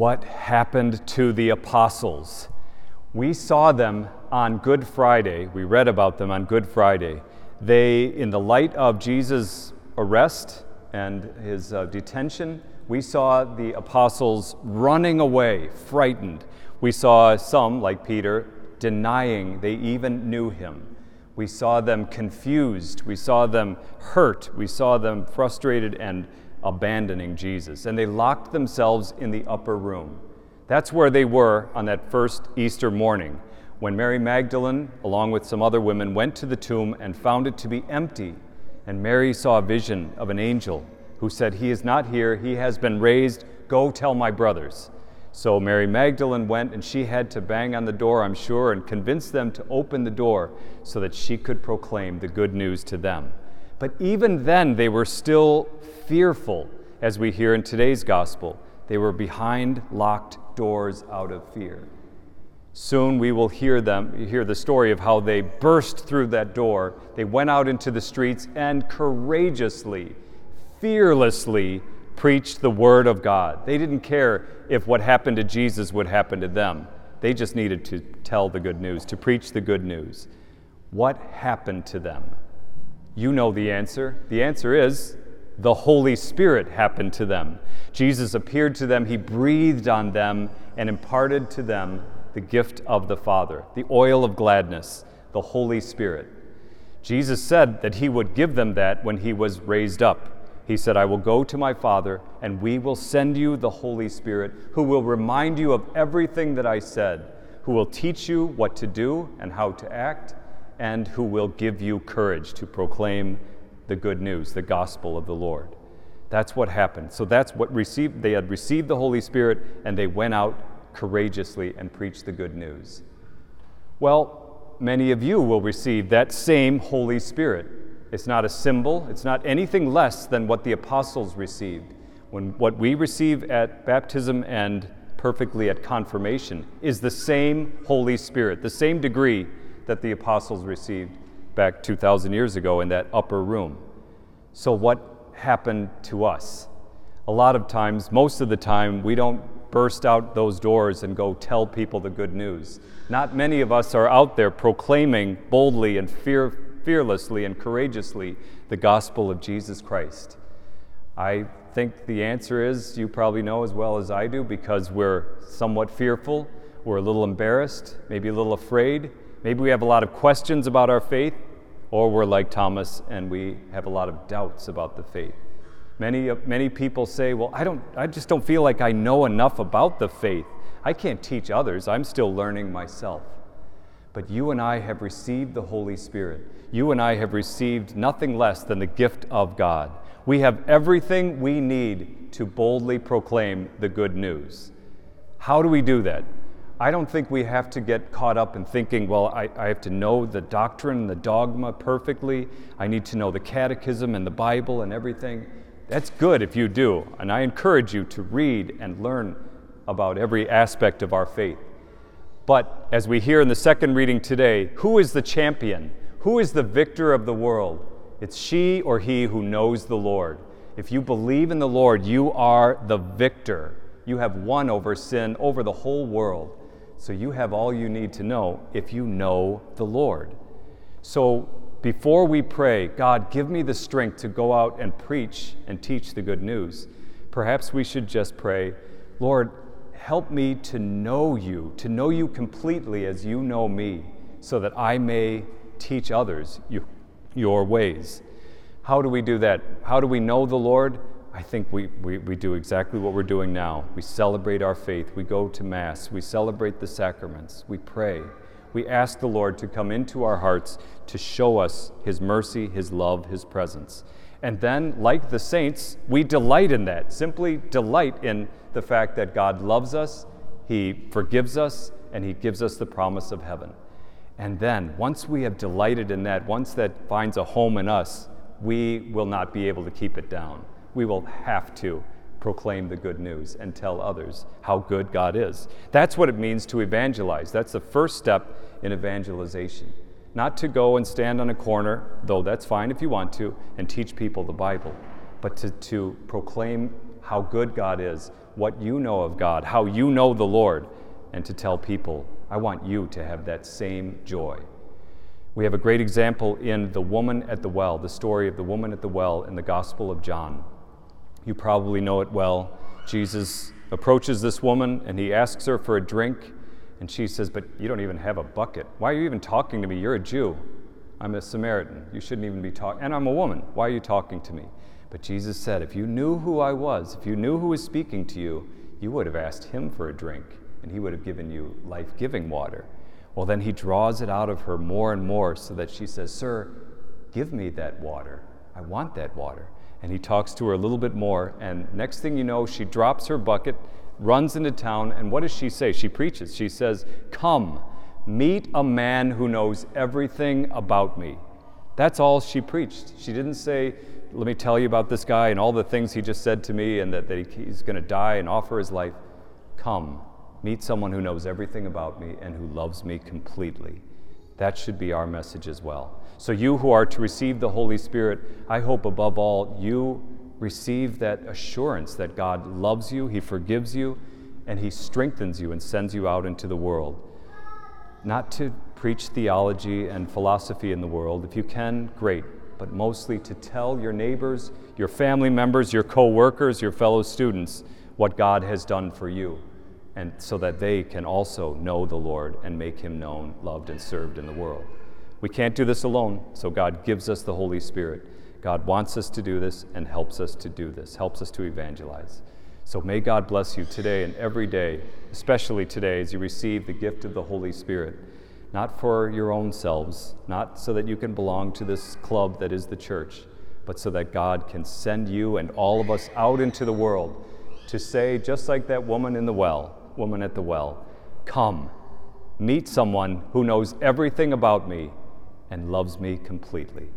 what happened to the apostles. We saw them on Good Friday. We read about them on Good Friday. They, in the light of Jesus' arrest and his uh, detention, we saw the apostles running away, frightened. We saw some, like Peter, denying they even knew him. We saw them confused. We saw them hurt. We saw them frustrated and abandoning Jesus. And they locked themselves in the upper room. That's where they were on that first Easter morning when Mary Magdalene, along with some other women, went to the tomb and found it to be empty. And Mary saw a vision of an angel who said, He is not here, he has been raised. Go tell my brothers. So Mary Magdalene went and she had to bang on the door, I'm sure, and convince them to open the door so that she could proclaim the good news to them. But even then, they were still fearful, as we hear in today's gospel. They were behind locked doors out of fear. Soon we will hear them hear the story of how they burst through that door. They went out into the streets and courageously, fearlessly preached the word of God. They didn't care if what happened to Jesus would happen to them. They just needed to tell the good news, to preach the good news. What happened to them? You know the answer. The answer is the Holy Spirit happened to them. Jesus appeared to them, He breathed on them, and imparted to them the gift of the Father, the oil of gladness, the Holy Spirit. Jesus said that He would give them that when He was raised up. He said, I will go to my Father, and we will send you the Holy Spirit, who will remind you of everything that I said, who will teach you what to do and how to act and who will give you courage to proclaim the good news, the gospel of the Lord. That's what happened. So that's what received they had received the Holy Spirit and they went out courageously and preached the good news. Well, many of you will receive that same Holy Spirit. It's not a symbol, it's not anything less than what the apostles received. When what we receive at baptism and perfectly at confirmation is the same Holy Spirit, the same degree that the apostles received back 2,000 years ago in that upper room. So, what happened to us? A lot of times, most of the time, we don't burst out those doors and go tell people the good news. Not many of us are out there proclaiming boldly and fear, fearlessly and courageously the gospel of Jesus Christ. I think the answer is you probably know as well as I do because we're somewhat fearful, we're a little embarrassed, maybe a little afraid, Maybe we have a lot of questions about our faith, or we're like Thomas and we have a lot of doubts about the faith. Many, many people say, Well, I, don't, I just don't feel like I know enough about the faith. I can't teach others, I'm still learning myself. But you and I have received the Holy Spirit. You and I have received nothing less than the gift of God. We have everything we need to boldly proclaim the good news. How do we do that? I don't think we have to get caught up in thinking, well, I, I, have to know the doctrine the dogma perfectly. I need to know the catechism and the Bible and everything. That's good if you do. And I encourage you to read and learn about every aspect of our faith. But as we hear in the second reading today, who is the champion? Who is the victor of the world? It's she or he who knows the Lord. If you believe in the Lord, you are the victor. You have won over sin, over the whole world. So you have all you need to know if you know the Lord. So before we pray, God, give me the strength to go out and preach and teach the good news, perhaps we should just pray, Lord, help me to know you, to know you completely as you know me, so that I may teach others you, your ways. How do we do that? How do we know the Lord? I think we, we, we do exactly what we're doing now. We celebrate our faith. We go to Mass. We celebrate the sacraments. We pray. We ask the Lord to come into our hearts to show us His mercy, His love, His presence. And then, like the saints, we delight in that. Simply delight in the fact that God loves us, He forgives us, and He gives us the promise of heaven. And then, once we have delighted in that, once that finds a home in us, we will not be able to keep it down we will have to proclaim the good news and tell others how good God is. That's what it means to evangelize. That's the first step in evangelization. Not to go and stand on a corner, though that's fine if you want to, and teach people the Bible, but to, to proclaim how good God is, what you know of God, how you know the Lord, and to tell people, I want you to have that same joy. We have a great example in the woman at the well, the story of the woman at the well in the Gospel of John. You probably know it well. Jesus approaches this woman and he asks her for a drink, and she says, But you don't even have a bucket. Why are you even talking to me? You're a Jew. I'm a Samaritan. You shouldn't even be talking. And I'm a woman. Why are you talking to me? But Jesus said, If you knew who I was, if you knew who was speaking to you, you would have asked him for a drink, and he would have given you life giving water. Well, then he draws it out of her more and more so that she says, Sir, give me that water. I want that water. And he talks to her a little bit more, and next thing you know, she drops her bucket, runs into town, and what does she say? She preaches. She says, Come, meet a man who knows everything about me. That's all she preached. She didn't say, let me tell you about this guy and all the things he just said to me and that, that he, he's going to die and offer his life. Come, meet someone who knows everything about me and who loves me completely. That should be our message as well. So, you who are to receive the Holy Spirit, I hope above all you receive that assurance that God loves you, He forgives you, and He strengthens you and sends you out into the world. Not to preach theology and philosophy in the world. If you can, great but mostly to tell your neighbors, your family members, your co workers, your fellow students what God has done for you, and so that they can also know the Lord and make him known, loved, and served in the world. We can't do this alone, so God gives us the Holy Spirit. God wants us to do this and helps us to do this, helps us to evangelize. So may God bless you today and every day, especially today as you receive the gift of the Holy Spirit not for your own selves, not so that you can belong to this club that is the church, but so that God can send you and all of us out into the world to say, just like that woman in the well, woman at the well, come, meet someone who knows everything about me and loves me completely.